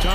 Chao.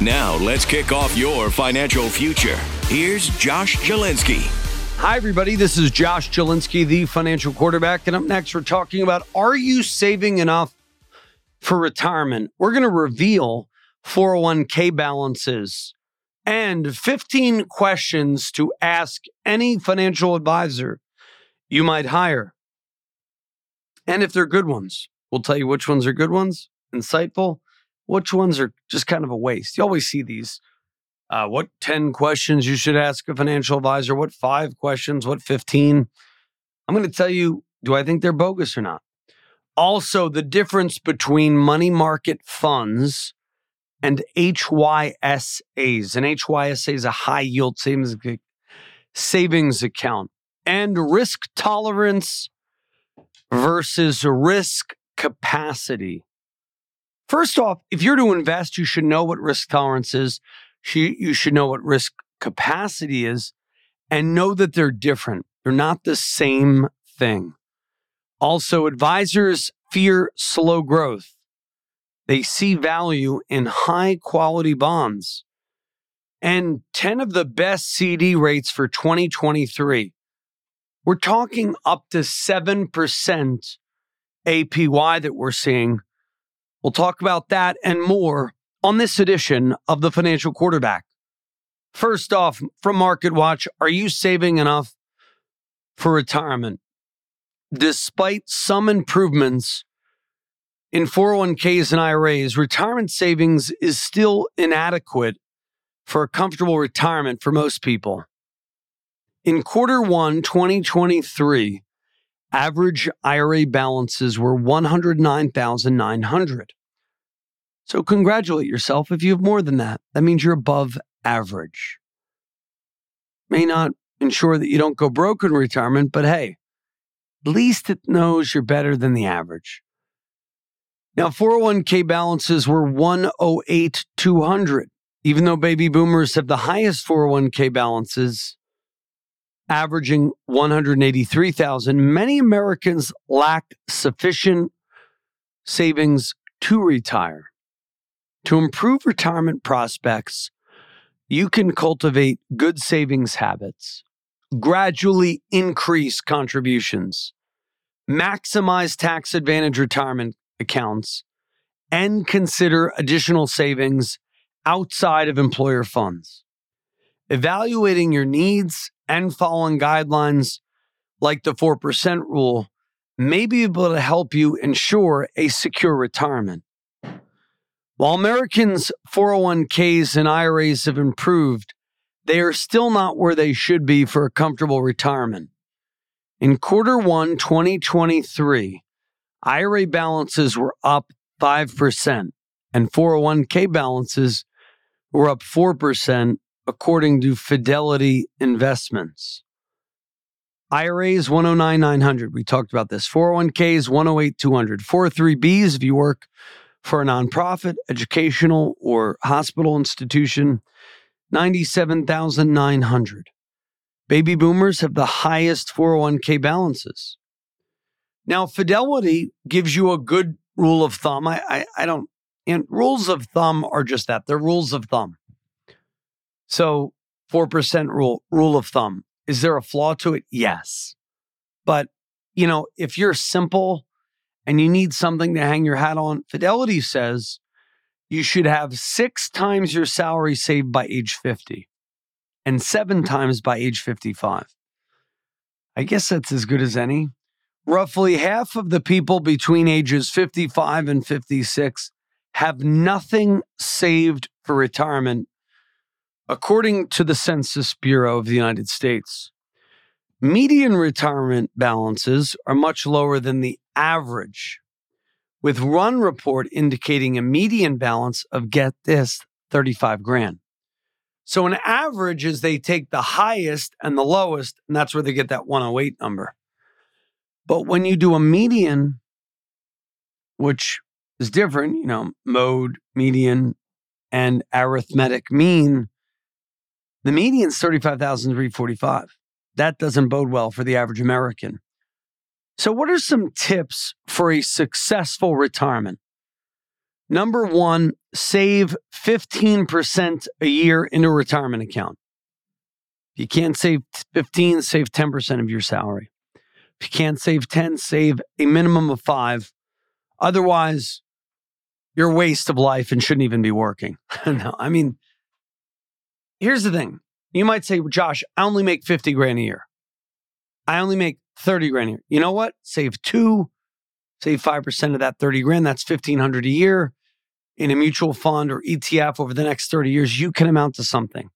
Now, let's kick off your financial future. Here's Josh Jalinski. Hi, everybody. This is Josh Jalinski, the financial quarterback. And up next, we're talking about are you saving enough for retirement? We're going to reveal 401k balances and 15 questions to ask any financial advisor you might hire. And if they're good ones, we'll tell you which ones are good ones, insightful, which ones are just kind of a waste. You always see these. Uh, what 10 questions you should ask a financial advisor? What five questions? What 15? I'm going to tell you do I think they're bogus or not? Also, the difference between money market funds and HYSAs. An HYSA is a high yield savings, savings account. And risk tolerance versus risk capacity. First off, if you're to invest, you should know what risk tolerance is. You should know what risk capacity is and know that they're different. They're not the same thing. Also, advisors fear slow growth. They see value in high quality bonds. And 10 of the best CD rates for 2023. We're talking up to 7% APY that we're seeing We'll talk about that and more on this edition of the Financial Quarterback. First off, from Market Watch, are you saving enough for retirement? Despite some improvements in 401ks and IRAs, retirement savings is still inadequate for a comfortable retirement for most people. In quarter one, 2023, average IRA balances were 109,900. So congratulate yourself if you have more than that. That means you're above average. May not ensure that you don't go broke in retirement, but hey, at least it knows you're better than the average. Now, 401k balances were 108,200. Even though baby boomers have the highest 401k balances, averaging 183,000, many Americans lack sufficient savings to retire. To improve retirement prospects, you can cultivate good savings habits, gradually increase contributions, maximize tax advantage retirement accounts, and consider additional savings outside of employer funds. Evaluating your needs and following guidelines like the 4% rule may be able to help you ensure a secure retirement. While Americans' 401ks and IRAs have improved, they are still not where they should be for a comfortable retirement. In quarter one, 2023, IRA balances were up 5%, and 401k balances were up 4%, according to Fidelity Investments. IRAs 109,900. We talked about this. 401ks 108,200. 403bs if you work for a nonprofit, educational, or hospital institution, 97,900. Baby boomers have the highest 401k balances. Now, Fidelity gives you a good rule of thumb. I, I, I don't, and rules of thumb are just that. They're rules of thumb. So, 4% rule, rule of thumb. Is there a flaw to it? Yes. But, you know, if you're simple and you need something to hang your hat on, Fidelity says you should have six times your salary saved by age 50 and seven mm-hmm. times by age 55. I guess that's as good as any. Roughly half of the people between ages 55 and 56 have nothing saved for retirement, according to the Census Bureau of the United States. Median retirement balances are much lower than the average, with Run Report indicating a median balance of get this 35 grand. So an average is they take the highest and the lowest, and that's where they get that 108 number. But when you do a median, which is different, you know, mode, median, and arithmetic mean, the median is 35,345. That doesn't bode well for the average American. So, what are some tips for a successful retirement? Number one, save 15% a year in a retirement account. If you can't save 15, save 10% of your salary. If you can't save 10, save a minimum of five. Otherwise, you're a waste of life and shouldn't even be working. no, I mean, here's the thing. You might say, Josh, I only make 50 grand a year. I only make 30 grand a year. You know what? Save two, save 5% of that 30 grand. That's 1500 a year in a mutual fund or ETF over the next 30 years. You can amount to something,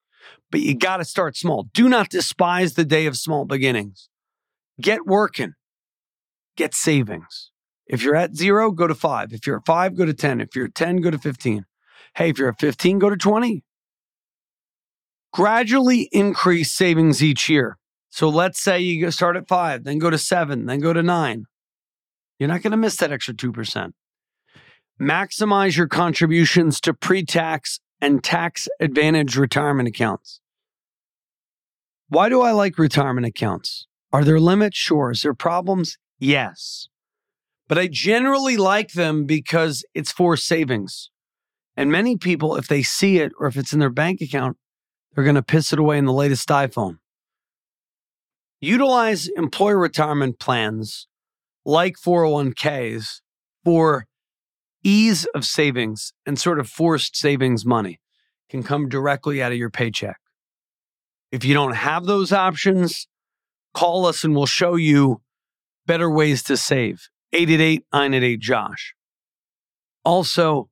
but you got to start small. Do not despise the day of small beginnings. Get working, get savings. If you're at zero, go to five. If you're at five, go to 10. If you're at 10, go to 15. Hey, if you're at 15, go to 20. Gradually increase savings each year. So let's say you start at five, then go to seven, then go to nine. You're not going to miss that extra 2%. Maximize your contributions to pre tax and tax advantage retirement accounts. Why do I like retirement accounts? Are there limits? Sure. Is there problems? Yes. But I generally like them because it's for savings. And many people, if they see it or if it's in their bank account, they're going to piss it away in the latest iPhone. Utilize employer retirement plans like 401ks for ease of savings and sort of forced savings money can come directly out of your paycheck. If you don't have those options, call us and we'll show you better ways to save. 888 988 Josh. Also,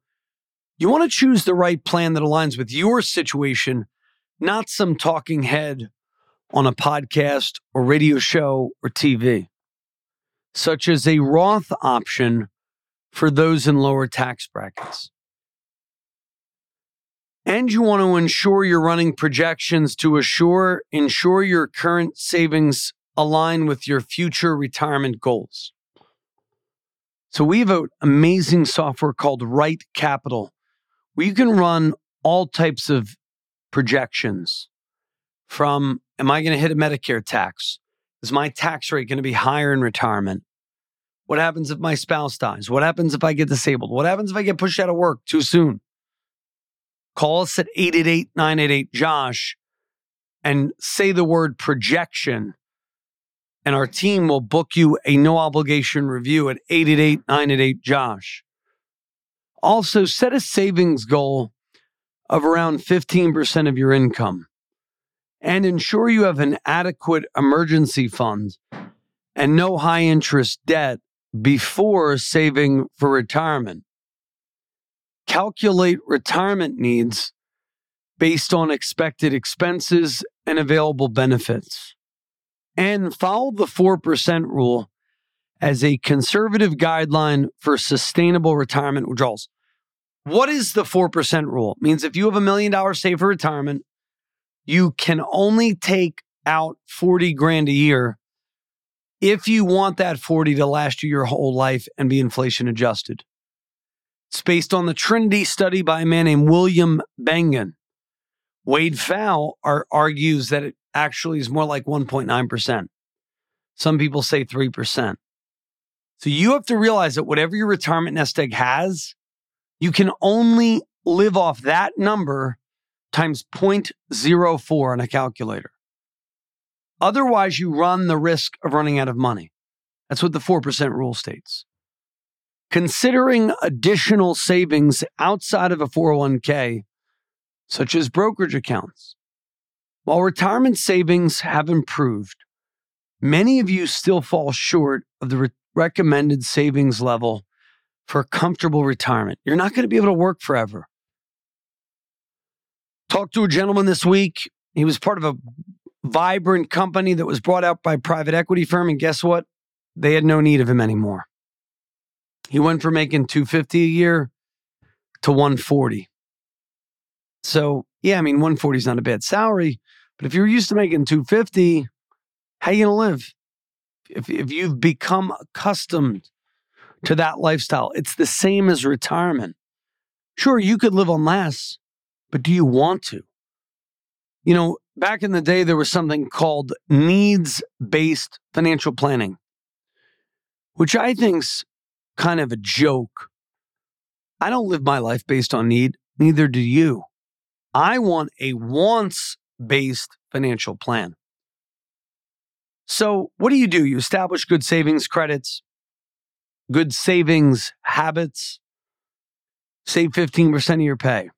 you want to choose the right plan that aligns with your situation, not some talking head on a podcast or radio show or TV, such as a Roth option for those in lower tax brackets. And you want to ensure you're running projections to assure ensure your current savings align with your future retirement goals. So we have an amazing software called Right Capital, where you can run all types of projections from am I going to hit a Medicare tax? Is my tax rate going to be higher in retirement? What happens if my spouse dies? What happens if I get disabled? What happens if I get pushed out of work too soon? Call us at 888 988 Josh and say the word projection, and our team will book you a no obligation review at 888 988 Josh. Also, set a savings goal of around 15% of your income and ensure you have an adequate emergency fund and no high interest debt before saving for retirement. Calculate retirement needs based on expected expenses and available benefits. And follow the 4% rule as a conservative guideline for sustainable retirement withdrawals. What is the 4% rule? It means if you have a million dollars saved for retirement, you can only take out 40 grand a year if you want that 40 to last you your whole life and be inflation adjusted. It's based on the Trinity study by a man named William Bengen. Wade Pfau are, argues that it actually is more like 1.9%. Some people say 3%. So you have to realize that whatever your retirement nest egg has, you can only live off that number times 0.04 on a calculator. Otherwise, you run the risk of running out of money. That's what the 4% rule states. Considering additional savings outside of a 401k, such as brokerage accounts. While retirement savings have improved, many of you still fall short of the re- recommended savings level for a comfortable retirement. You're not going to be able to work forever. Talked to a gentleman this week. He was part of a vibrant company that was brought out by a private equity firm. And guess what? They had no need of him anymore. He went from making 250 a year to 140. So, yeah, I mean, 140 is not a bad salary, but if you're used to making 250, how are you going to live? If, if you've become accustomed to that lifestyle, it's the same as retirement. Sure, you could live on less, but do you want to? You know, back in the day, there was something called needs based financial planning, which I think's kind of a joke. I don't live my life based on need, neither do you. I want a wants based financial plan. So, what do you do? You establish good savings credits, good savings habits, save 15% of your pay.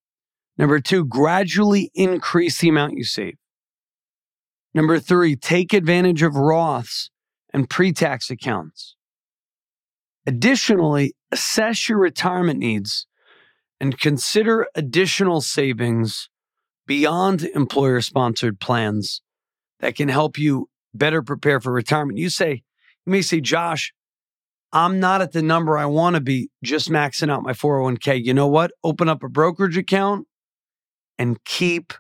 Number two, gradually increase the amount you save. Number three, take advantage of Roths and pre tax accounts. Additionally, assess your retirement needs and consider additional savings beyond employer sponsored plans that can help you better prepare for retirement. You say, you may say, Josh, I'm not at the number I want to be just maxing out my 401k. You know what? Open up a brokerage account and keep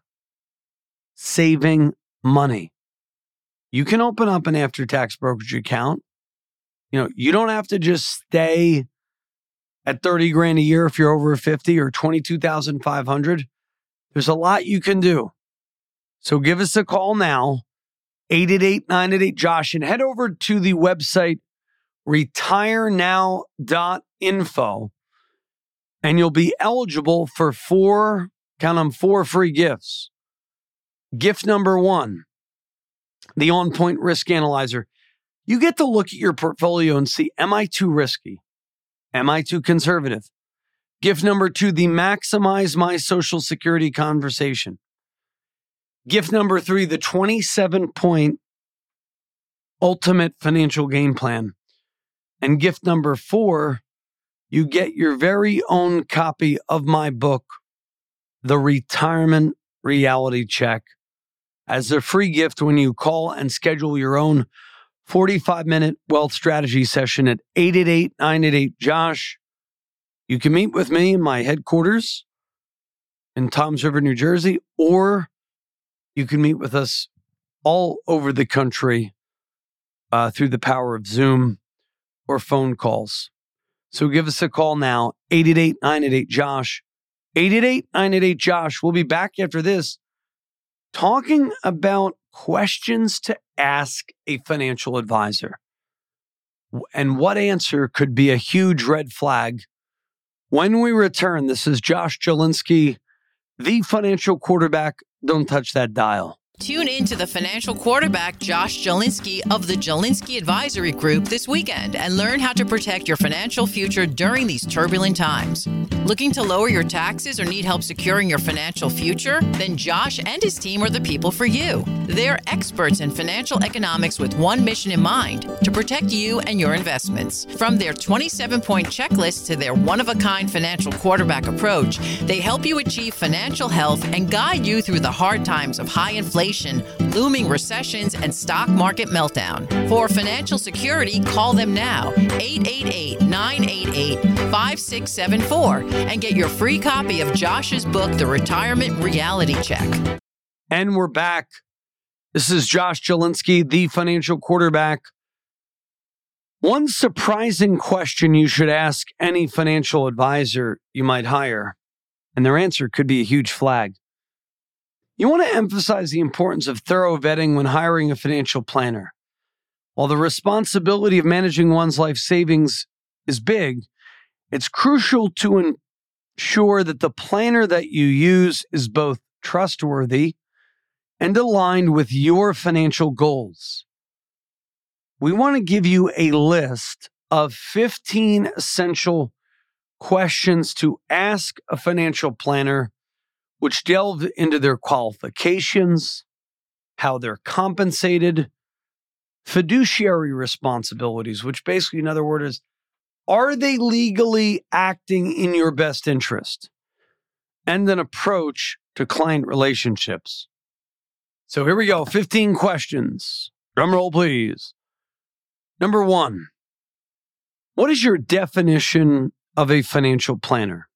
saving money. You can open up an after tax brokerage account. You know, you don't have to just stay at 30 grand a year if you're over 50 or 22,500. There's a lot you can do. So give us a call now, 888 988 Josh, and head over to the website retirenow.info and you'll be eligible for four Count them four free gifts. Gift number one, the on point risk analyzer. You get to look at your portfolio and see, am I too risky? Am I too conservative? Gift number two, the maximize my social security conversation. Gift number three, the 27 point ultimate financial game plan. And gift number four, you get your very own copy of my book, the retirement reality check as a free gift when you call and schedule your own 45 minute wealth strategy session at 888 988 Josh. You can meet with me in my headquarters in Toms River, New Jersey, or you can meet with us all over the country uh, through the power of Zoom or phone calls. So give us a call now, 888 988 Josh. 888 988 Josh. We'll be back after this talking about questions to ask a financial advisor and what answer could be a huge red flag. When we return, this is Josh Jalinski, the financial quarterback. Don't touch that dial. Tune in to the financial quarterback Josh Jalinski of the Jalinski Advisory Group this weekend and learn how to protect your financial future during these turbulent times. Looking to lower your taxes or need help securing your financial future? Then Josh and his team are the people for you. They're experts in financial economics with one mission in mind to protect you and your investments. From their 27 point checklist to their one of a kind financial quarterback approach, they help you achieve financial health and guide you through the hard times of high inflation inflation, looming recessions, and stock market meltdown. For financial security, call them now 888 988 5674 and get your free copy of Josh's book, The Retirement Reality Check. And we're back. This is Josh Jalinski, the financial quarterback. One surprising question you should ask any financial advisor you might hire, and their answer could be a huge flag. You want to emphasize the importance of thorough vetting when hiring a financial planner. While the responsibility of managing one's life savings is big, it's crucial to ensure that the planner that you use is both trustworthy and aligned with your financial goals. We want to give you a list of 15 essential questions to ask a financial planner which delve into their qualifications, how they're compensated, fiduciary responsibilities, which basically, in other words, is are they legally acting in your best interest? And an approach to client relationships. So here we go 15 questions. Drum roll, please. Number one What is your definition of a financial planner?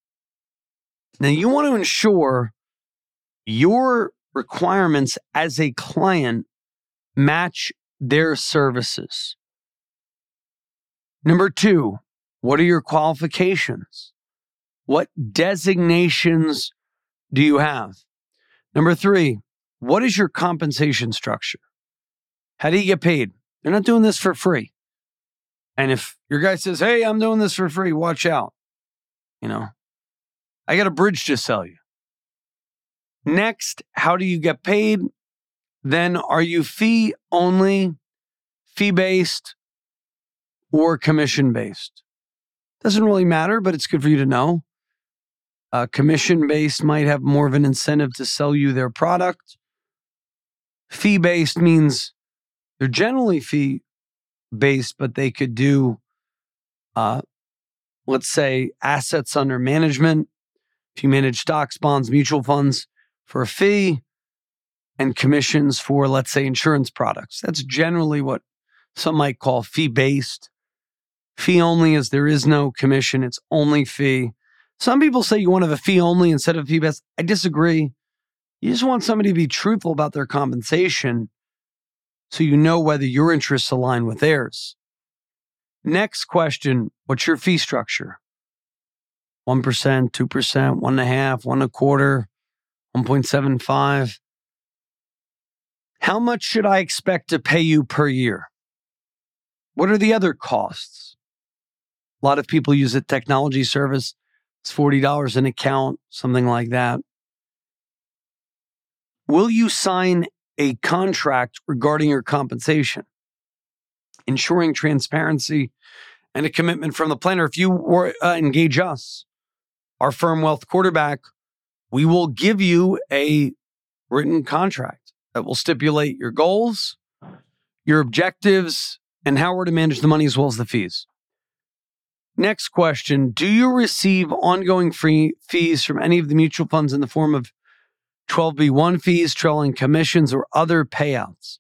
Now, you want to ensure your requirements as a client match their services. Number two, what are your qualifications? What designations do you have? Number three, what is your compensation structure? How do you get paid? They're not doing this for free. And if your guy says, Hey, I'm doing this for free, watch out. You know, I got a bridge to sell you. Next, how do you get paid? Then are you fee only, fee based, or commission based? Doesn't really matter, but it's good for you to know. Uh, commission based might have more of an incentive to sell you their product. Fee based means they're generally fee based, but they could do, uh, let's say, assets under management. If you manage stocks, bonds, mutual funds for a fee, and commissions for, let's say, insurance products. That's generally what some might call fee based. Fee only is there is no commission, it's only fee. Some people say you want to have a fee only instead of fee based. I disagree. You just want somebody to be truthful about their compensation so you know whether your interests align with theirs. Next question What's your fee structure? 1%, 2%, 1.5%, 1 and a quarter, 1.75. How much should I expect to pay you per year? What are the other costs? A lot of people use a technology service. It's $40 an account, something like that. Will you sign a contract regarding your compensation, ensuring transparency and a commitment from the planner? If you were, uh, engage us, our firm Wealth Quarterback, we will give you a written contract that will stipulate your goals, your objectives, and how we're to manage the money as well as the fees. Next question Do you receive ongoing free fees from any of the mutual funds in the form of 12B1 fees, trailing commissions, or other payouts?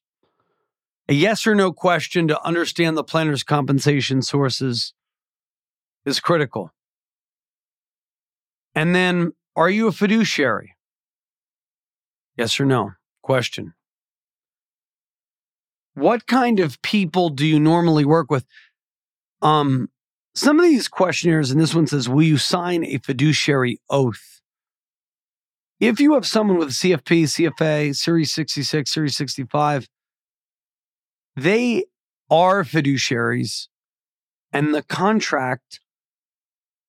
A yes or no question to understand the planner's compensation sources is critical. And then, are you a fiduciary? Yes or no? Question. What kind of people do you normally work with? Um, some of these questionnaires, and this one says, Will you sign a fiduciary oath? If you have someone with CFP, CFA, Series 66, Series 65, they are fiduciaries, and the contract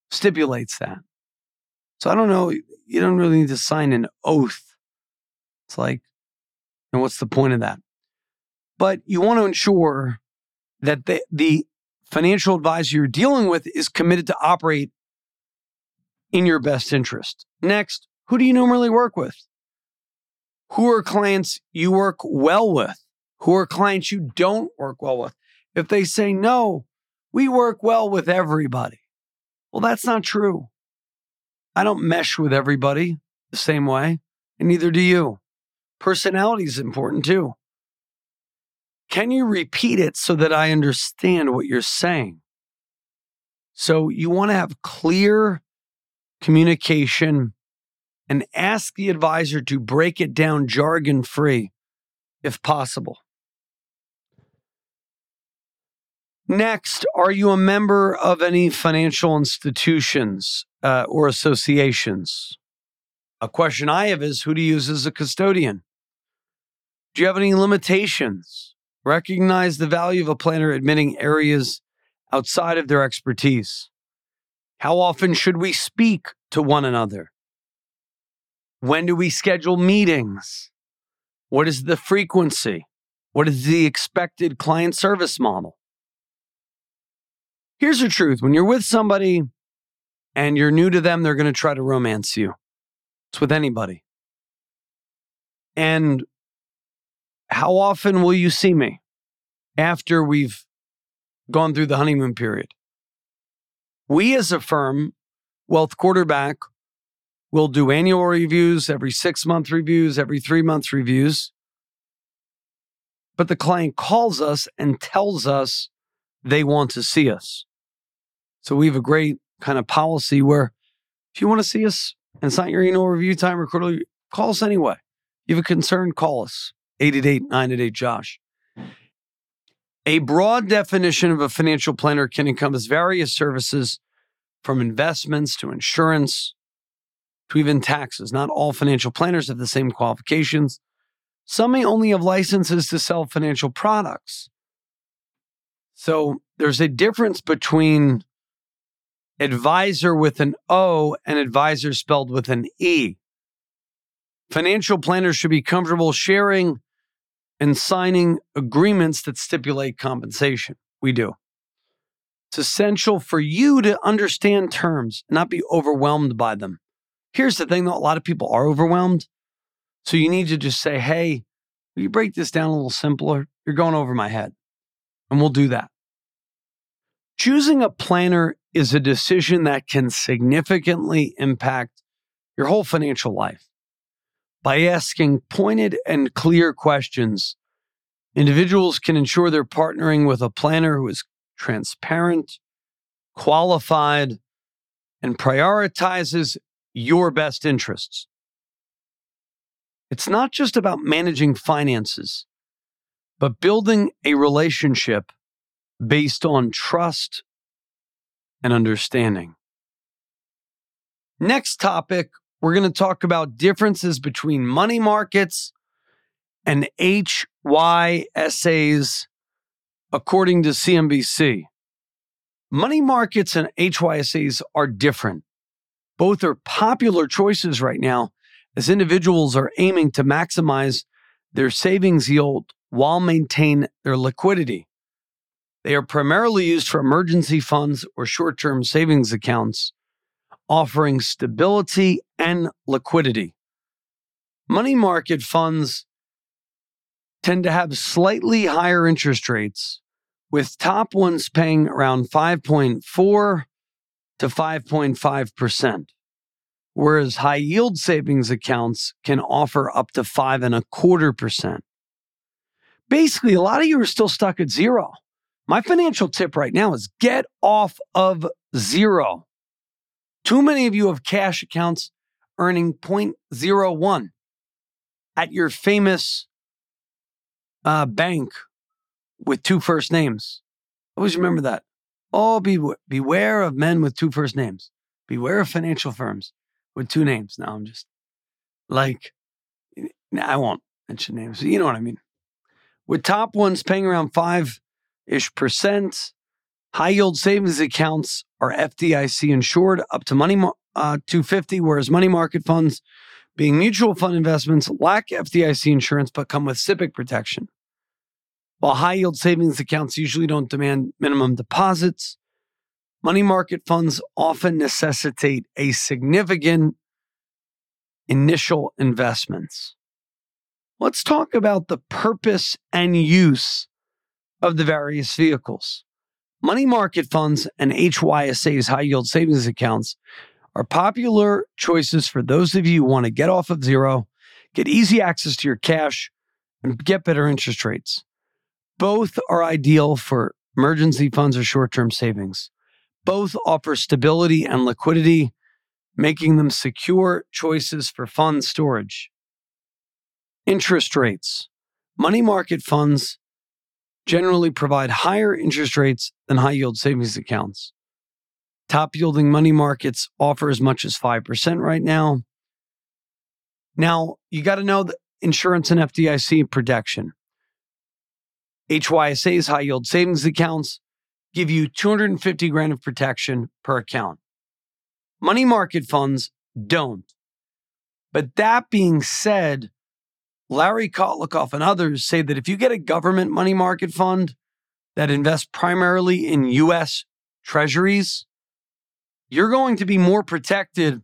stipulates that. So I don't know, you don't really need to sign an oath. It's like, and what's the point of that? But you want to ensure that the, the financial advisor you're dealing with is committed to operate in your best interest. Next, who do you normally work with? Who are clients you work well with? Who are clients you don't work well with? If they say, no, we work well with everybody. Well, that's not true. I don't mesh with everybody the same way, and neither do you. Personality is important too. Can you repeat it so that I understand what you're saying? So you want to have clear communication and ask the advisor to break it down jargon free if possible. Next, are you a member of any financial institutions uh, or associations? A question I have is who do you use as a custodian? Do you have any limitations? Recognize the value of a planner admitting areas outside of their expertise. How often should we speak to one another? When do we schedule meetings? What is the frequency? What is the expected client service model? Here's the truth when you're with somebody and you're new to them, they're going to try to romance you. It's with anybody. And how often will you see me after we've gone through the honeymoon period? We as a firm, Wealth Quarterback, will do annual reviews, every six month reviews, every three month reviews. But the client calls us and tells us they want to see us. So we have a great kind of policy where if you want to see us and it's not your annual review time or quarterly, call us anyway. You have a concern, call us 888 988 Josh. A broad definition of a financial planner can encompass various services from investments to insurance to even taxes. Not all financial planners have the same qualifications. Some may only have licenses to sell financial products. So there's a difference between advisor with an O and advisor spelled with an E. Financial planners should be comfortable sharing and signing agreements that stipulate compensation. We do. It's essential for you to understand terms, and not be overwhelmed by them. Here's the thing though, a lot of people are overwhelmed. So you need to just say, hey, will you break this down a little simpler? You're going over my head. And we'll do that. Choosing a planner is a decision that can significantly impact your whole financial life. By asking pointed and clear questions, individuals can ensure they're partnering with a planner who is transparent, qualified, and prioritizes your best interests. It's not just about managing finances, but building a relationship based on trust and understanding. Next topic, we're going to talk about differences between money markets and HYSAs according to CNBC. Money markets and HYSAs are different. Both are popular choices right now as individuals are aiming to maximize their savings yield while maintain their liquidity. They are primarily used for emergency funds or short term savings accounts, offering stability and liquidity. Money market funds tend to have slightly higher interest rates, with top ones paying around 5.4 to 5.5%, whereas high yield savings accounts can offer up to five and a quarter percent. Basically, a lot of you are still stuck at zero. My financial tip right now is get off of zero. Too many of you have cash accounts earning 0.01 at your famous uh, bank with two first names. Always remember that. Oh, be, beware of men with two first names. Beware of financial firms with two names. Now I'm just like, I won't mention names. You know what I mean. With top ones paying around five ish percent. High yield savings accounts are FDIC insured up to money uh, 250, whereas money market funds, being mutual fund investments, lack FDIC insurance but come with SIPC protection. While high yield savings accounts usually don't demand minimum deposits, money market funds often necessitate a significant initial investments. Let's talk about the purpose and use of the various vehicles. Money market funds and HYSA's high yield savings accounts are popular choices for those of you who want to get off of zero, get easy access to your cash, and get better interest rates. Both are ideal for emergency funds or short term savings. Both offer stability and liquidity, making them secure choices for fund storage. Interest rates. Money market funds generally provide higher interest rates than high yield savings accounts. Top yielding money markets offer as much as 5% right now. Now, you got to know the insurance and FDIC protection. HYSA's high yield savings accounts give you 250 grand of protection per account. Money market funds don't. But that being said, Larry Kotlikoff and others say that if you get a government money market fund that invests primarily in US treasuries, you're going to be more protected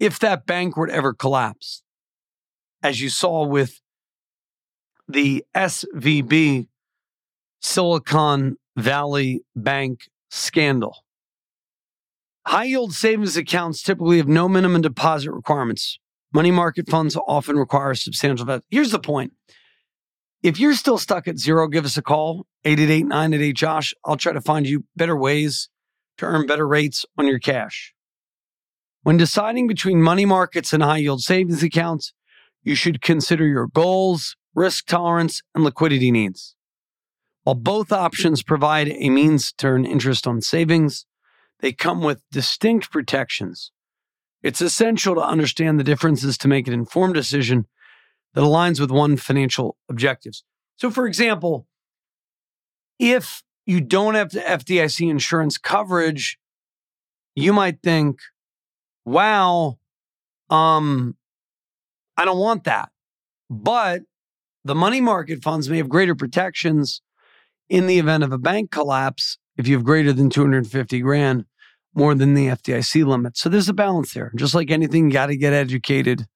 if that bank were to ever collapse. As you saw with the SVB Silicon Valley Bank scandal. High yield savings accounts typically have no minimum deposit requirements. Money market funds often require substantial investment. Here's the point. If you're still stuck at zero, give us a call, 888 988 Josh. I'll try to find you better ways to earn better rates on your cash. When deciding between money markets and high yield savings accounts, you should consider your goals, risk tolerance, and liquidity needs. While both options provide a means to earn interest on savings, they come with distinct protections. It's essential to understand the differences to make an informed decision that aligns with one financial objectives. So, for example, if you don't have the FDIC insurance coverage, you might think, wow, um, I don't want that. But the money market funds may have greater protections in the event of a bank collapse if you have greater than 250 grand more than the FDIC limit. So there's a balance there. Just like anything, you got to get educated.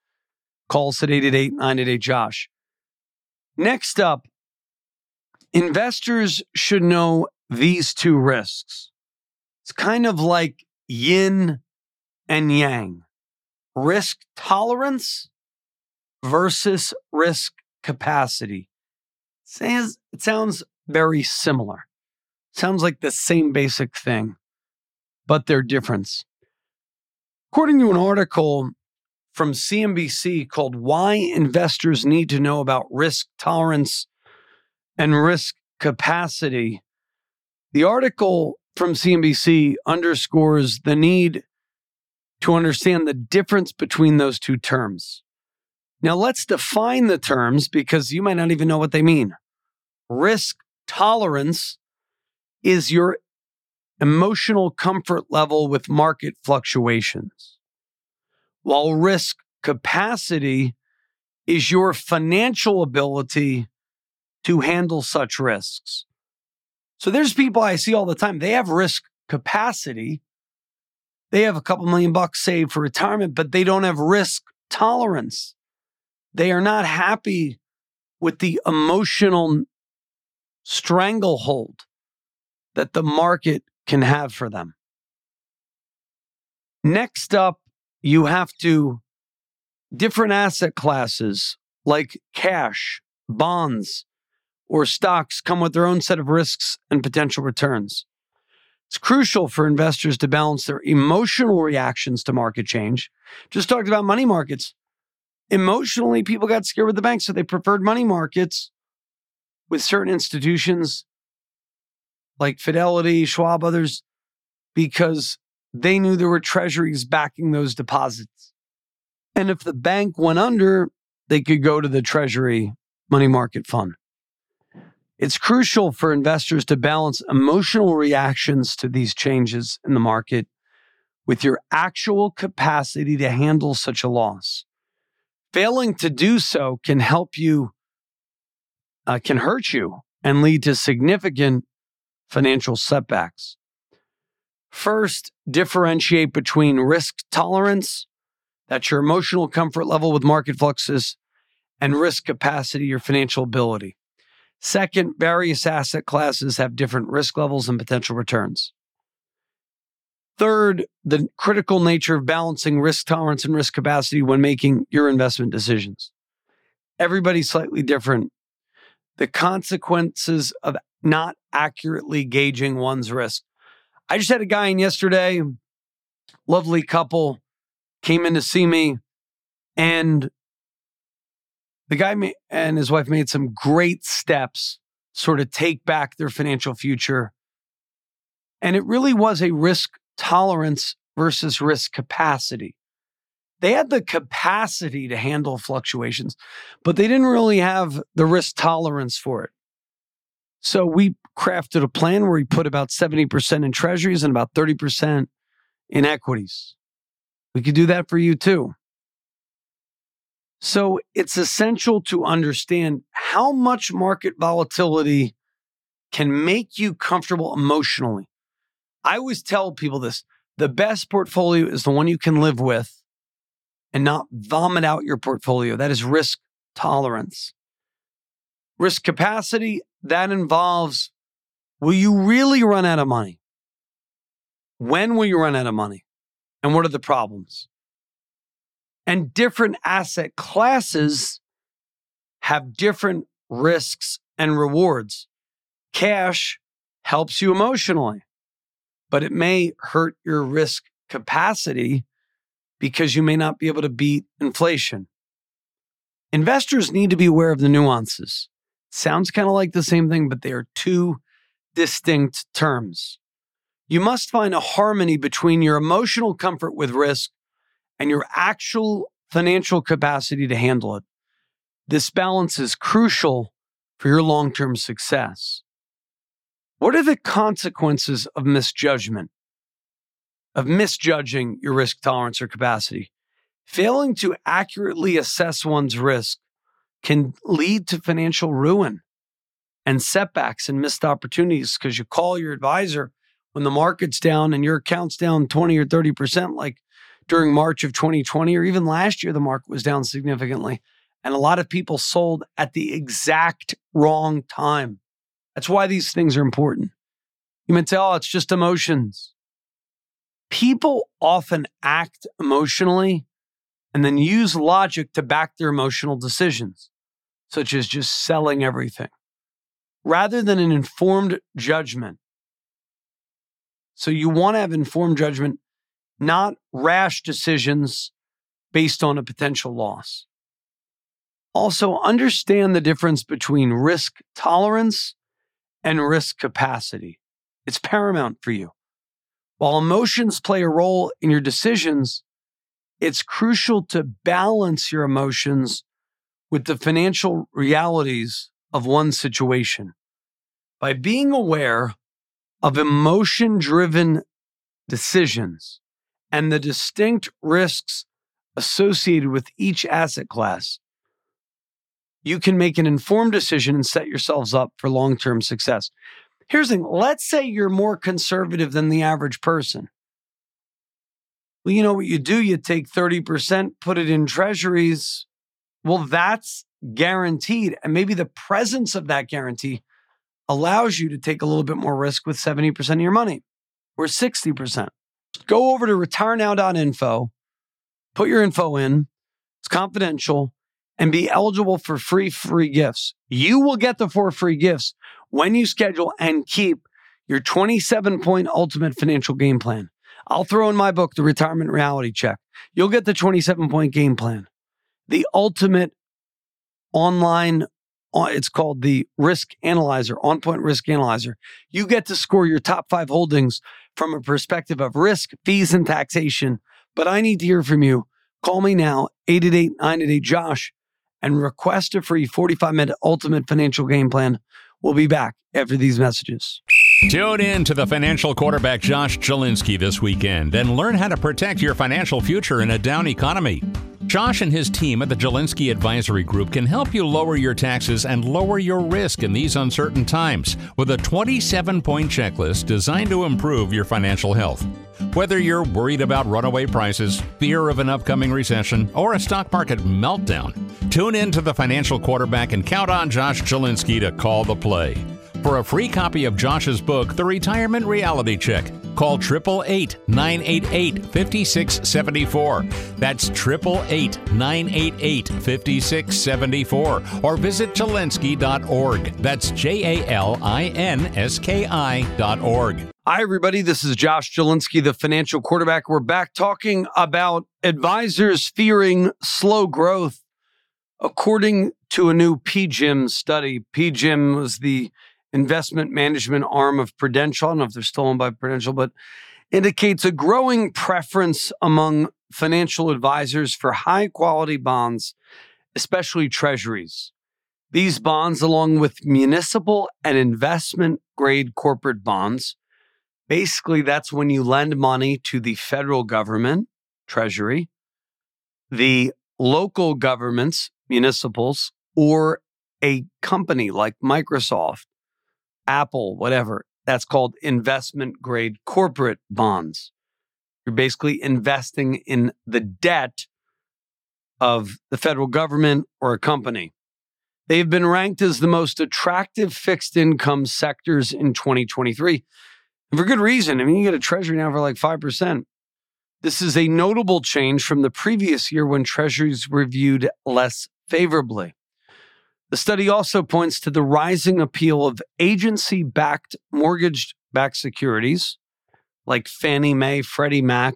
Call us at 888 988 Josh. Next up, investors should know these two risks. It's kind of like yin and yang risk tolerance versus risk capacity. It sounds very similar. Sounds like the same basic thing, but their difference. According to an article from CNBC called Why Investors Need to Know About Risk Tolerance and Risk Capacity, the article from CNBC underscores the need to understand the difference between those two terms. Now, let's define the terms because you might not even know what they mean. Risk tolerance is your emotional comfort level with market fluctuations, while risk capacity is your financial ability to handle such risks. So there's people I see all the time, they have risk capacity. They have a couple million bucks saved for retirement, but they don't have risk tolerance. They are not happy with the emotional stranglehold that the market can have for them. Next up, you have to different asset classes like cash, bonds, or stocks come with their own set of risks and potential returns. It's crucial for investors to balance their emotional reactions to market change. Just talked about money markets. Emotionally, people got scared with the banks, so they preferred money markets with certain institutions like Fidelity, Schwab, others, because they knew there were treasuries backing those deposits. And if the bank went under, they could go to the treasury money market fund. It's crucial for investors to balance emotional reactions to these changes in the market with your actual capacity to handle such a loss. Failing to do so can help you, uh, can hurt you and lead to significant financial setbacks. First, differentiate between risk tolerance, that's your emotional comfort level with market fluxes, and risk capacity, your financial ability. Second, various asset classes have different risk levels and potential returns. Third, the critical nature of balancing risk tolerance and risk capacity when making your investment decisions. Everybody's slightly different. The consequences of not accurately gauging one's risk. I just had a guy in yesterday, lovely couple, came in to see me, and the guy and his wife made some great steps, sort of take back their financial future. And it really was a risk tolerance versus risk capacity. They had the capacity to handle fluctuations, but they didn't really have the risk tolerance for it. So we crafted a plan where we put about 70% in treasuries and about 30% in equities. We could do that for you too. So it's essential to understand how much market volatility can make you comfortable emotionally. I always tell people this the best portfolio is the one you can live with and not vomit out your portfolio. That is risk tolerance. Risk capacity, that involves will you really run out of money? When will you run out of money? And what are the problems? And different asset classes have different risks and rewards. Cash helps you emotionally. but it may hurt your risk capacity because you may not be able to beat inflation. Investors need to be aware of the nuances. Sounds kind of like the same thing, but they are two distinct terms. You must find a harmony between your emotional comfort with risk and your actual financial capacity to handle it. This balance is crucial for your long term success. What are the consequences of misjudgment, of misjudging your risk tolerance or capacity? Failing to accurately assess one's risk can lead to financial ruin and setbacks and missed opportunities because you call your advisor when the market's down and your account's down 20 or 30%, like during March of 2020, or even last year, the market was down significantly. And a lot of people sold at the exact wrong time. That's why these things are important. You might say, oh, it's just emotions. People often act emotionally and then use logic to back their emotional decisions, such as just selling everything, rather than an informed judgment. So you want to have informed judgment, not rash decisions based on a potential loss. Also, understand the difference between risk tolerance and risk capacity. It's paramount for you. While emotions play a role in your decisions, it's crucial to balance your emotions with the financial realities of one situation. By being aware of emotion driven decisions and the distinct risks associated with each asset class, you can make an informed decision and set yourselves up for long term success. Here's the thing let's say you're more conservative than the average person. Well, you know what you do? You take 30%, put it in treasuries. Well, that's guaranteed. And maybe the presence of that guarantee allows you to take a little bit more risk with 70% of your money or 60%. Go over to retirenow.info, put your info in, it's confidential, and be eligible for free free gifts. You will get the four free gifts when you schedule and keep your 27 point ultimate financial game plan. I'll throw in my book, The Retirement Reality Check. You'll get the 27 point game plan, the ultimate online uh, it's called the risk analyzer, on point risk analyzer. You get to score your top five holdings from a perspective of risk, fees, and taxation. But I need to hear from you. Call me now, 888 988 Josh, and request a free 45 minute ultimate financial game plan. We'll be back after these messages. Tune in to the financial quarterback Josh Jalinski this weekend and learn how to protect your financial future in a down economy. Josh and his team at the Jalinski Advisory Group can help you lower your taxes and lower your risk in these uncertain times with a 27 point checklist designed to improve your financial health. Whether you're worried about runaway prices, fear of an upcoming recession, or a stock market meltdown, tune in to the financial quarterback and count on Josh Jalinski to call the play. For a free copy of Josh's book, The Retirement Reality Check, call 888 988 5674. That's 888 988 5674. Or visit Jalinski.org. That's J A L I N S K I.org. Hi, everybody. This is Josh Jalinski, the financial quarterback. We're back talking about advisors fearing slow growth. According to a new PGIM study, PGIM was the investment management arm of Prudential. I don't know if they're still owned by Prudential, but indicates a growing preference among financial advisors for high quality bonds, especially treasuries. These bonds, along with municipal and investment grade corporate bonds, basically that's when you lend money to the federal government, treasury, the local governments, municipals, or a company like Microsoft Apple, whatever. That's called investment grade corporate bonds. You're basically investing in the debt of the federal government or a company. They've been ranked as the most attractive fixed income sectors in 2023. And for good reason. I mean, you get a treasury now for like 5%. This is a notable change from the previous year when treasuries were viewed less favorably. The study also points to the rising appeal of agency backed mortgage backed securities like Fannie Mae, Freddie Mac,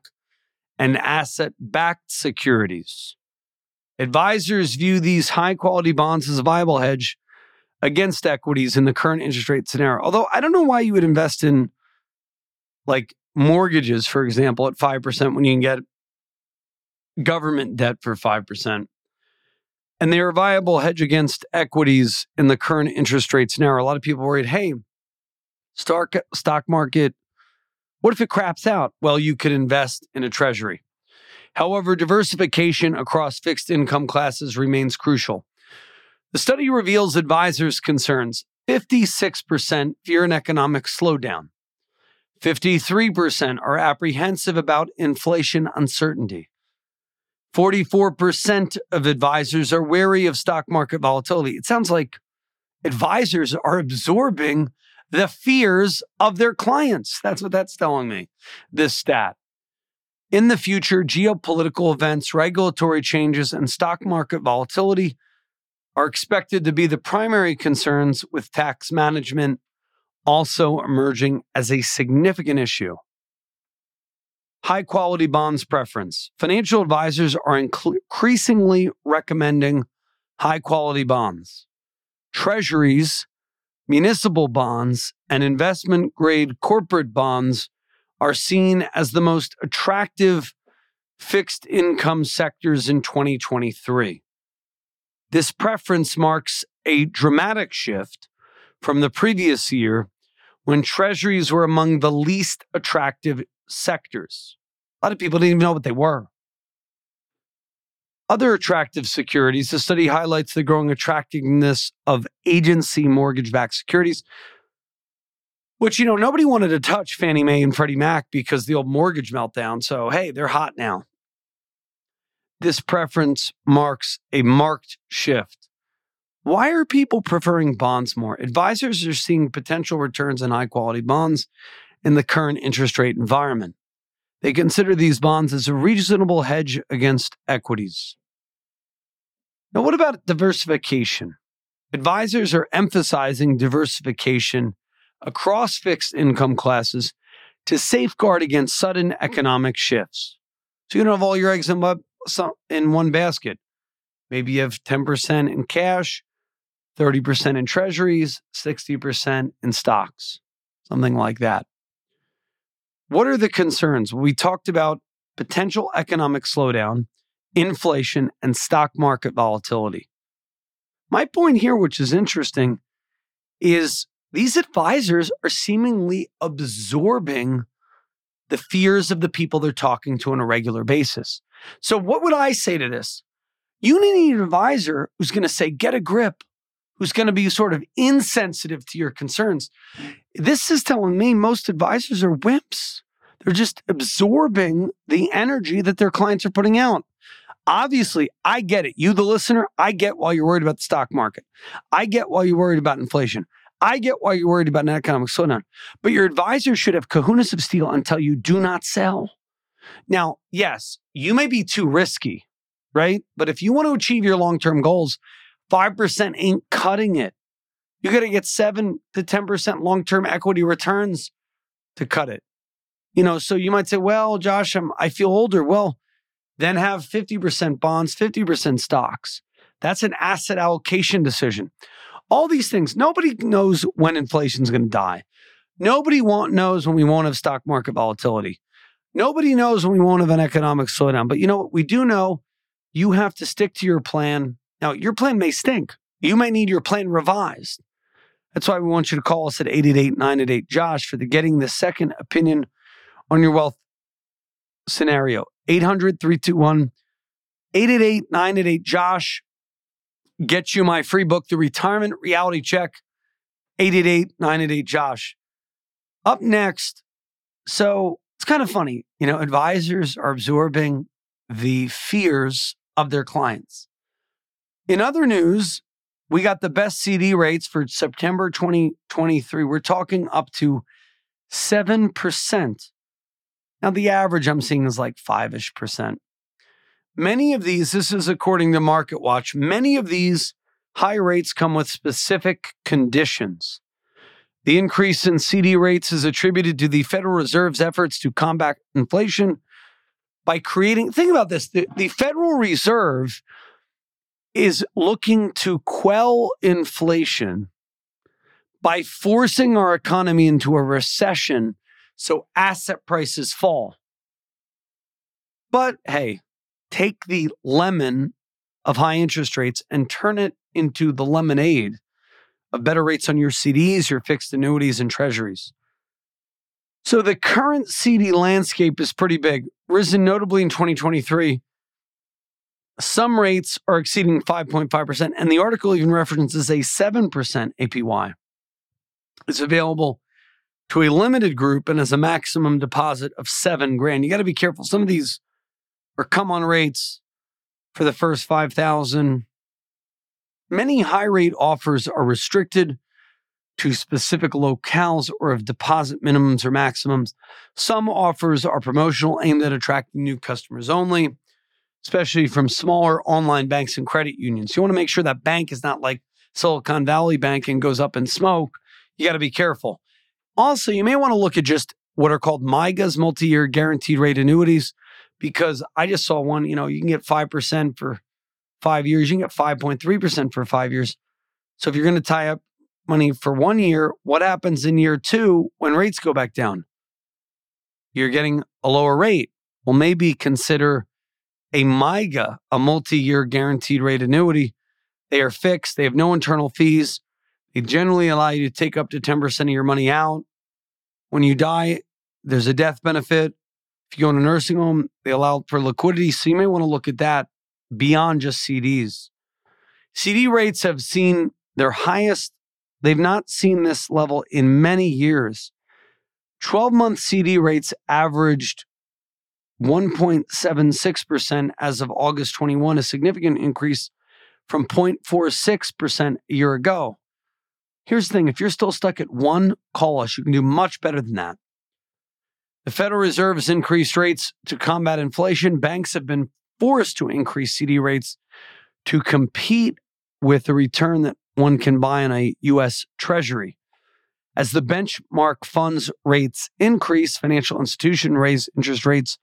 and asset backed securities. Advisors view these high quality bonds as a viable hedge against equities in the current interest rate scenario. Although I don't know why you would invest in like mortgages, for example, at 5% when you can get government debt for 5%. And they're a viable hedge against equities in the current interest rate scenario. A lot of people worried, hey, stock, stock market, what if it craps out? Well, you could invest in a treasury. However, diversification across fixed income classes remains crucial. The study reveals advisors' concerns 56% fear an economic slowdown, 53% are apprehensive about inflation uncertainty. 44% of advisors are wary of stock market volatility. It sounds like advisors are absorbing the fears of their clients. That's what that's telling me, this stat. In the future, geopolitical events, regulatory changes, and stock market volatility are expected to be the primary concerns, with tax management also emerging as a significant issue. High quality bonds preference. Financial advisors are increasingly recommending high quality bonds. Treasuries, municipal bonds, and investment grade corporate bonds are seen as the most attractive fixed income sectors in 2023. This preference marks a dramatic shift from the previous year when treasuries were among the least attractive sectors. A lot of people didn't even know what they were. Other attractive securities, the study highlights the growing attractiveness of agency mortgage backed securities, which, you know, nobody wanted to touch Fannie Mae and Freddie Mac because the old mortgage meltdown. So, hey, they're hot now. This preference marks a marked shift. Why are people preferring bonds more? Advisors are seeing potential returns in high quality bonds in the current interest rate environment. They consider these bonds as a reasonable hedge against equities. Now, what about diversification? Advisors are emphasizing diversification across fixed income classes to safeguard against sudden economic shifts. So you don't have all your eggs in, one basket. Maybe you have 10% in cash, 30% in treasuries, 60% in stocks, something like that. What are the concerns? We talked about potential economic slowdown, inflation, and stock market volatility. My point here, which is interesting, is these advisors are seemingly absorbing the fears of the people they're talking to on a regular basis. So, what would I say to this? You need an advisor who's going to say, get a grip, who's going to be sort of insensitive to your concerns. This is telling me most advisors are wimps. They're just absorbing the energy that their clients are putting out. Obviously, I get it. You, the listener, I get why you're worried about the stock market. I get why you're worried about inflation. I get why you're worried about an economic slowdown. But your advisor should have kahunas of steel and tell you do not sell. Now, yes, you may be too risky, right? But if you want to achieve your long term goals, 5% ain't cutting it. You got to get 7 to 10% long term equity returns to cut it. You know, so you might say, well, Josh, I'm, I feel older. Well, then have 50% bonds, 50% stocks. That's an asset allocation decision. All these things, nobody knows when inflation is going to die. Nobody knows when we won't have stock market volatility. Nobody knows when we won't have an economic slowdown. But you know what? We do know you have to stick to your plan. Now, your plan may stink. You may need your plan revised. That's why we want you to call us at 888 988 Josh for the Getting the Second Opinion on your wealth scenario. 800 321 888 988 Josh. Get you my free book, The Retirement Reality Check. 888 988 Josh. Up next, so it's kind of funny. You know, advisors are absorbing the fears of their clients. In other news, we got the best CD rates for September 2023. We're talking up to 7% now, the average I'm seeing is like five ish percent. Many of these, this is according to Market Watch, many of these high rates come with specific conditions. The increase in CD rates is attributed to the Federal Reserve's efforts to combat inflation by creating, think about this the, the Federal Reserve is looking to quell inflation by forcing our economy into a recession so asset prices fall. But hey, take the lemon of high interest rates and turn it into the lemonade of better rates on your CDs, your fixed annuities, and treasuries. So the current CD landscape is pretty big, risen notably in 2023. Some rates are exceeding 5.5%, and the article even references a 7% APY. It's available to a limited group and has a maximum deposit of seven grand. You got to be careful. Some of these are come on rates for the first 5,000. Many high rate offers are restricted to specific locales or of deposit minimums or maximums. Some offers are promotional, aimed at attracting new customers only, especially from smaller online banks and credit unions. You want to make sure that bank is not like Silicon Valley Bank and goes up in smoke. You got to be careful. Also, you may want to look at just what are called MYGAs, multi year guaranteed rate annuities because I just saw one, you know, you can get 5% for five years, you can get 5.3% for five years. So if you're going to tie up money for one year, what happens in year two when rates go back down? You're getting a lower rate. Well, maybe consider a MYGA, a multi year guaranteed rate annuity. They are fixed, they have no internal fees. They generally allow you to take up to 10% of your money out. When you die, there's a death benefit. If you go in a nursing home, they allow for liquidity. So you may want to look at that beyond just CDs. CD rates have seen their highest, they've not seen this level in many years. 12 month CD rates averaged 1.76% as of August 21, a significant increase from 0.46% a year ago. Here's the thing if you're still stuck at one, call us. You can do much better than that. The Federal Reserve has increased rates to combat inflation. Banks have been forced to increase CD rates to compete with the return that one can buy in a U.S. Treasury. As the benchmark funds rates increase, financial institutions raise interest rates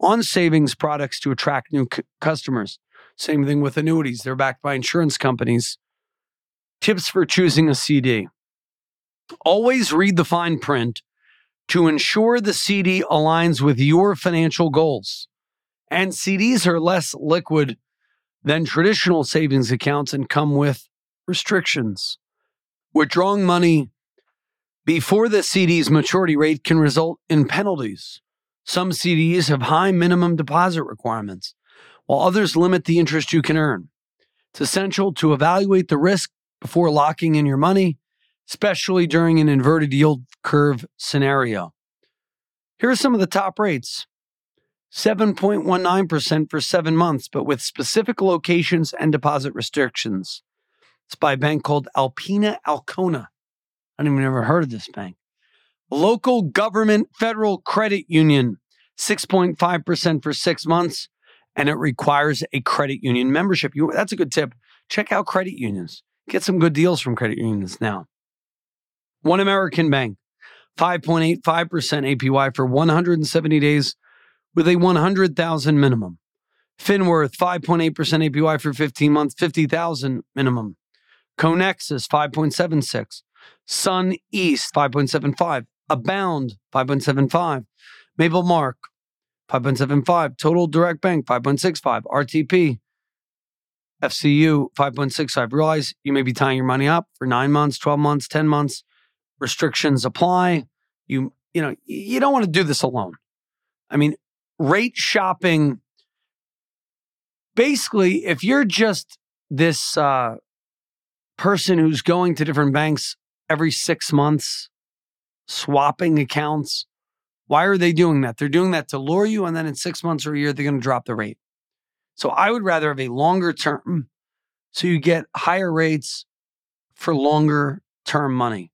on savings products to attract new c- customers. Same thing with annuities. They're backed by insurance companies. Tips for choosing a CD. Always read the fine print to ensure the CD aligns with your financial goals. And CDs are less liquid than traditional savings accounts and come with restrictions. Withdrawing money before the CD's maturity rate can result in penalties. Some CDs have high minimum deposit requirements, while others limit the interest you can earn. It's essential to evaluate the risk before locking in your money especially during an inverted yield curve scenario. Here are some of the top rates 7.19% for seven months, but with specific locations and deposit restrictions. It's by a bank called Alpena Alcona. I don't even ever heard of this bank. Local government federal credit union, 6.5% for six months, and it requires a credit union membership. You, that's a good tip. Check out credit unions. Get some good deals from credit unions now. One American Bank, 5.85% APY for 170 days with a 100,000 minimum. Finworth, 5.8% APY for 15 months, 50,000 minimum. Connexus, 5.76. Sun East, 5.75. Abound, 5.75. Maple Mark, 5.75. Total Direct Bank, 5.65. RTP, FCU, 5.65. Realize you may be tying your money up for nine months, 12 months, 10 months restrictions apply. You you know, you don't want to do this alone. I mean, rate shopping basically if you're just this uh, person who's going to different banks every 6 months swapping accounts, why are they doing that? They're doing that to lure you and then in 6 months or a year they're going to drop the rate. So I would rather have a longer term so you get higher rates for longer term money.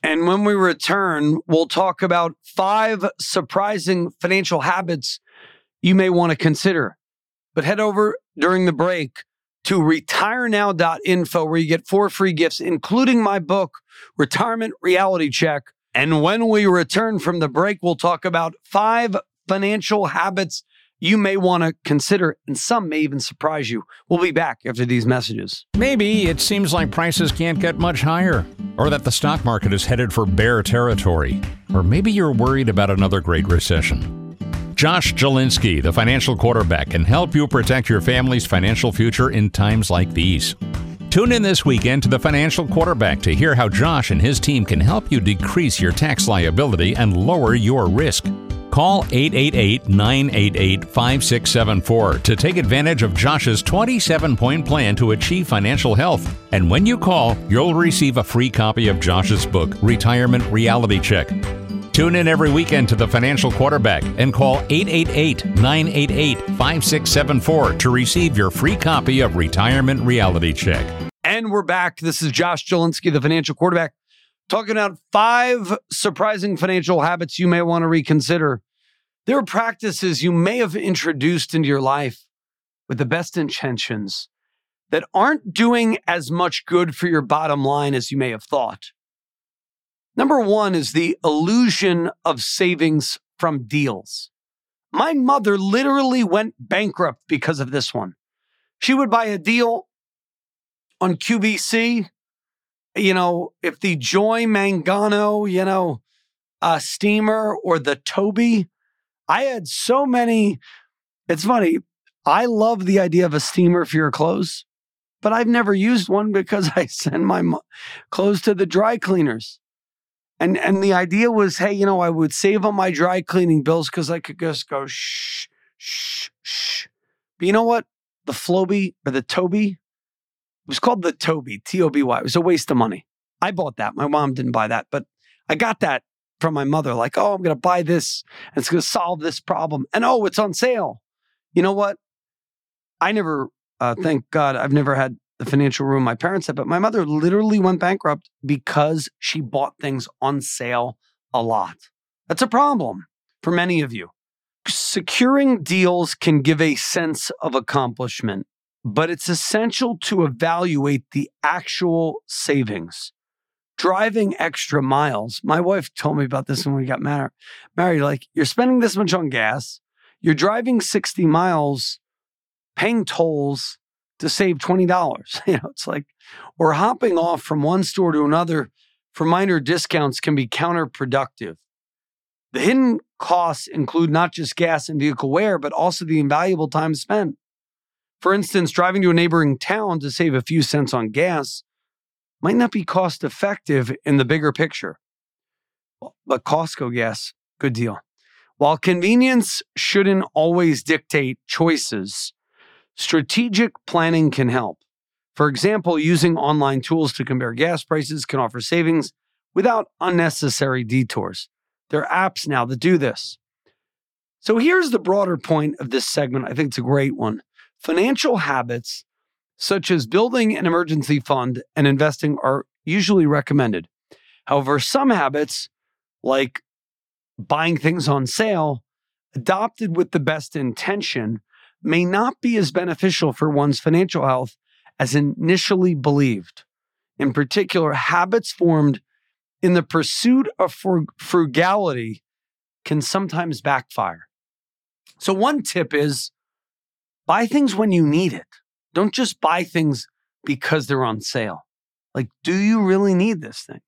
And when we return, we'll talk about five surprising financial habits you may want to consider. But head over during the break to retirenow.info where you get four free gifts, including my book, Retirement Reality Check. And when we return from the break, we'll talk about five financial habits you may want to consider, and some may even surprise you. We'll be back after these messages. Maybe it seems like prices can't get much higher, or that the stock market is headed for bear territory, or maybe you're worried about another great recession. Josh Jalinski, the financial quarterback, can help you protect your family's financial future in times like these. Tune in this weekend to the Financial Quarterback to hear how Josh and his team can help you decrease your tax liability and lower your risk. Call 888 988 5674 to take advantage of Josh's 27 point plan to achieve financial health. And when you call, you'll receive a free copy of Josh's book, Retirement Reality Check. Tune in every weekend to the Financial Quarterback and call 888 988 5674 to receive your free copy of Retirement Reality Check. And we're back. This is Josh Jalinski, the financial quarterback, talking about five surprising financial habits you may want to reconsider. There are practices you may have introduced into your life with the best intentions that aren't doing as much good for your bottom line as you may have thought. Number one is the illusion of savings from deals. My mother literally went bankrupt because of this one. She would buy a deal on QVC. You know, if the Joy Mangano, you know, uh, steamer or the Toby, I had so many. It's funny. I love the idea of a steamer for your clothes, but I've never used one because I send my clothes to the dry cleaners. And and the idea was, hey, you know, I would save on my dry cleaning bills because I could just go shh, shh, shh. But you know what? The Floby or the Toby, it was called the Toby, T O B Y. It was a waste of money. I bought that. My mom didn't buy that, but I got that from my mother. Like, oh, I'm going to buy this and it's going to solve this problem. And oh, it's on sale. You know what? I never, uh, thank God, I've never had the financial ruin my parents had, but my mother literally went bankrupt because she bought things on sale a lot. That's a problem for many of you. Securing deals can give a sense of accomplishment, but it's essential to evaluate the actual savings. Driving extra miles. My wife told me about this when we got married. Married, like you're spending this much on gas, you're driving 60 miles, paying tolls, to save $20. You know, it's like, or hopping off from one store to another for minor discounts can be counterproductive. The hidden costs include not just gas and vehicle wear, but also the invaluable time spent. For instance, driving to a neighboring town to save a few cents on gas might not be cost effective in the bigger picture. But Costco gas, good deal. While convenience shouldn't always dictate choices, Strategic planning can help. For example, using online tools to compare gas prices can offer savings without unnecessary detours. There are apps now that do this. So here's the broader point of this segment. I think it's a great one. Financial habits, such as building an emergency fund and investing, are usually recommended. However, some habits, like buying things on sale, adopted with the best intention, may not be as beneficial for one's financial health as initially believed. In particular, habits formed in the pursuit of frugality can sometimes backfire. So, one tip is buy things when you need it. Don't just buy things because they're on sale. Like, do you really need this thing?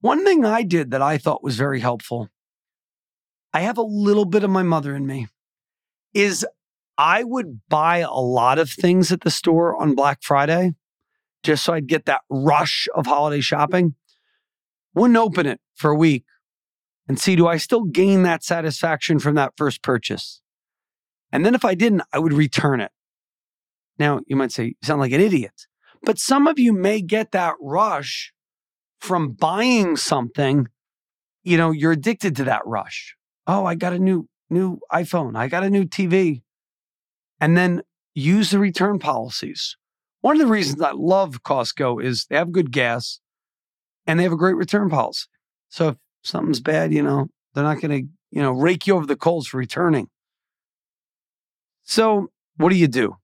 One thing I did that I thought was very helpful I have a little bit of my mother in me is I would buy a lot of things at the store on Black Friday just so I'd get that rush of holiday shopping. Wouldn't open it for a week and see, do I still gain that satisfaction from that first purchase? And then if I didn't, I would return it. Now, you might say, you sound like an idiot, but some of you may get that rush from buying something. You know, you're addicted to that rush. Oh, I got a new new iPhone. I got a new TV and then use the return policies. One of the reasons I love Costco is they have good gas and they have a great return policy. So if something's bad, you know, they're not going to, you know, rake you over the coals for returning. So what do you do?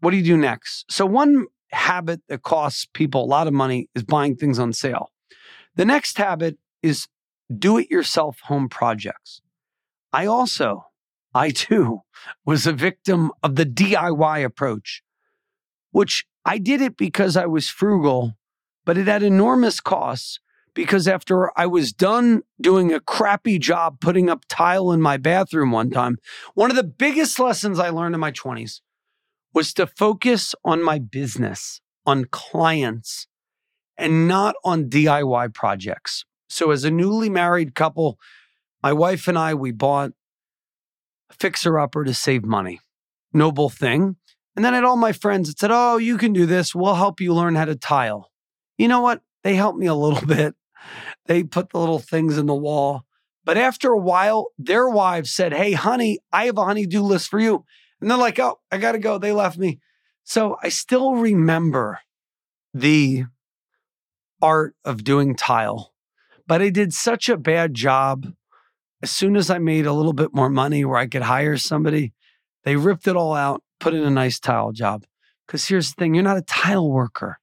What do you do next? So, one habit that costs people a lot of money is buying things on sale. The next habit is do it yourself home projects. I also, I too, was a victim of the DIY approach, which I did it because I was frugal, but it had enormous costs because after I was done doing a crappy job putting up tile in my bathroom one time, one of the biggest lessons I learned in my 20s was to focus on my business, on clients, and not on DIY projects. So, as a newly married couple, my wife and I, we bought a fixer upper to save money. Noble thing. And then I had all my friends that said, Oh, you can do this. We'll help you learn how to tile. You know what? They helped me a little bit. They put the little things in the wall. But after a while, their wives said, Hey, honey, I have a honey-do list for you. And they're like, Oh, I got to go. They left me. So I still remember the art of doing tile, but I did such a bad job. As soon as I made a little bit more money where I could hire somebody, they ripped it all out, put in a nice tile job. Because here's the thing you're not a tile worker.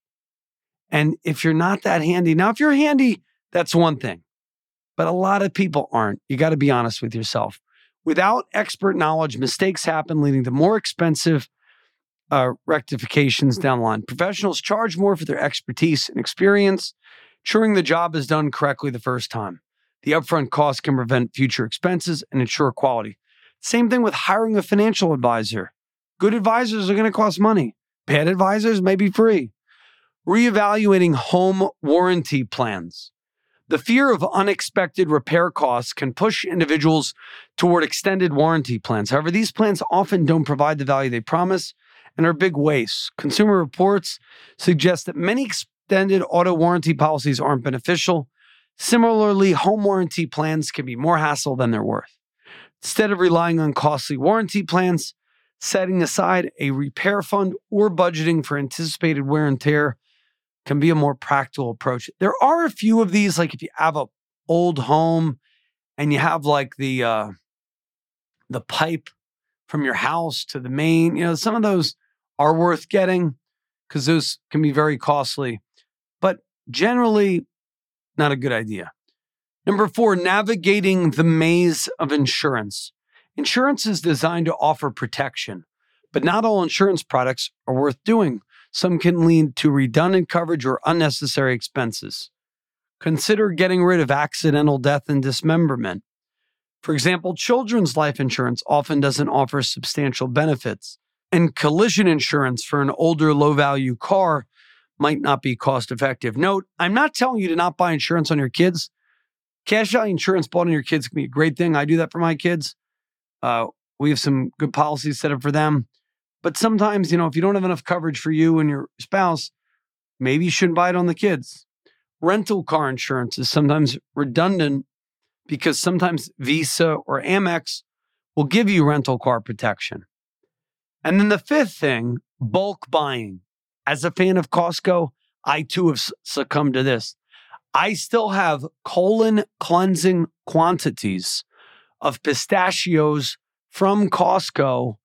And if you're not that handy, now, if you're handy, that's one thing. But a lot of people aren't. You got to be honest with yourself. Without expert knowledge, mistakes happen, leading to more expensive uh, rectifications down the line. Professionals charge more for their expertise and experience, ensuring the job is done correctly the first time. The upfront cost can prevent future expenses and ensure quality. Same thing with hiring a financial advisor. Good advisors are going to cost money. Bad advisors may be free. Reevaluating home warranty plans. The fear of unexpected repair costs can push individuals toward extended warranty plans. However, these plans often don't provide the value they promise and are big wastes. Consumer reports suggest that many extended auto warranty policies aren't beneficial. Similarly, home warranty plans can be more hassle than they're worth. Instead of relying on costly warranty plans, setting aside a repair fund or budgeting for anticipated wear and tear can be a more practical approach. There are a few of these, like if you have a old home and you have like the uh, the pipe from your house to the main, you know, some of those are worth getting because those can be very costly, but generally not a good idea. Number four, navigating the maze of insurance. Insurance is designed to offer protection, but not all insurance products are worth doing. Some can lead to redundant coverage or unnecessary expenses. Consider getting rid of accidental death and dismemberment. For example, children's life insurance often doesn't offer substantial benefits, and collision insurance for an older, low value car might not be cost effective. Note, I'm not telling you to not buy insurance on your kids. Cash value insurance bought on your kids can be a great thing. I do that for my kids. Uh, we have some good policies set up for them. But sometimes, you know, if you don't have enough coverage for you and your spouse, maybe you shouldn't buy it on the kids. Rental car insurance is sometimes redundant because sometimes Visa or Amex will give you rental car protection. And then the fifth thing, bulk buying. As a fan of Costco, I too have succumbed to this. I still have colon cleansing quantities of pistachios from Costco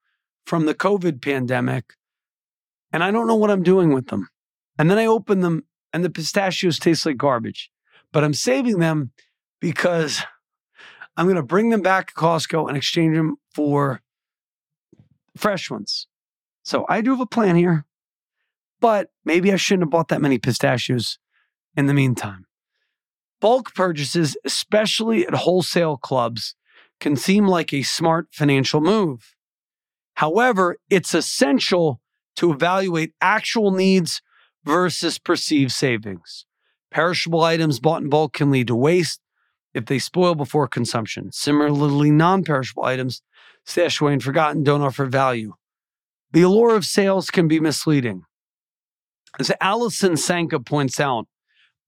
from the COVID pandemic, and I don't know what I'm doing with them. And then I open them, and the pistachios taste like garbage. But I'm saving them because I'm going to bring them back to Costco and exchange them for fresh ones. So I do have a plan here, but maybe I shouldn't have bought that many pistachios in the meantime. Bulk purchases, especially at wholesale clubs, can seem like a smart financial move. However, it's essential to evaluate actual needs versus perceived savings. Perishable items bought in bulk can lead to waste if they spoil before consumption. Similarly, non perishable items stashed away and forgotten don't offer value. The allure of sales can be misleading. As Allison Sanka points out,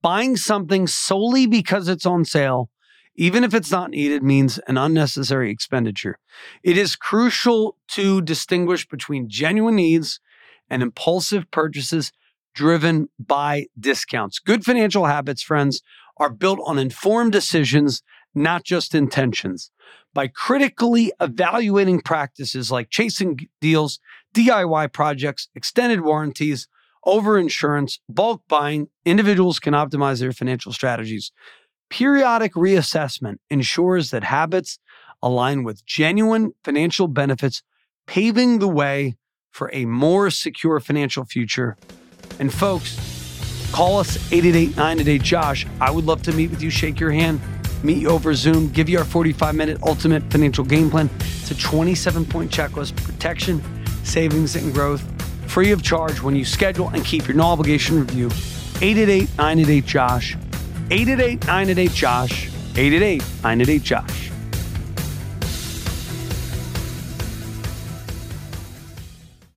buying something solely because it's on sale even if it's not needed, means an unnecessary expenditure. It is crucial to distinguish between genuine needs and impulsive purchases driven by discounts. Good financial habits, friends, are built on informed decisions, not just intentions. By critically evaluating practices like chasing deals, DIY projects, extended warranties, over insurance, bulk buying, individuals can optimize their financial strategies. Periodic reassessment ensures that habits align with genuine financial benefits, paving the way for a more secure financial future. And folks, call us 888 Josh. I would love to meet with you, shake your hand, meet you over Zoom, give you our 45 minute ultimate financial game plan. It's a 27 point checklist protection, savings, and growth free of charge when you schedule and keep your no obligation review. 888 988 Josh. 888 988 Josh. 888 988 Josh.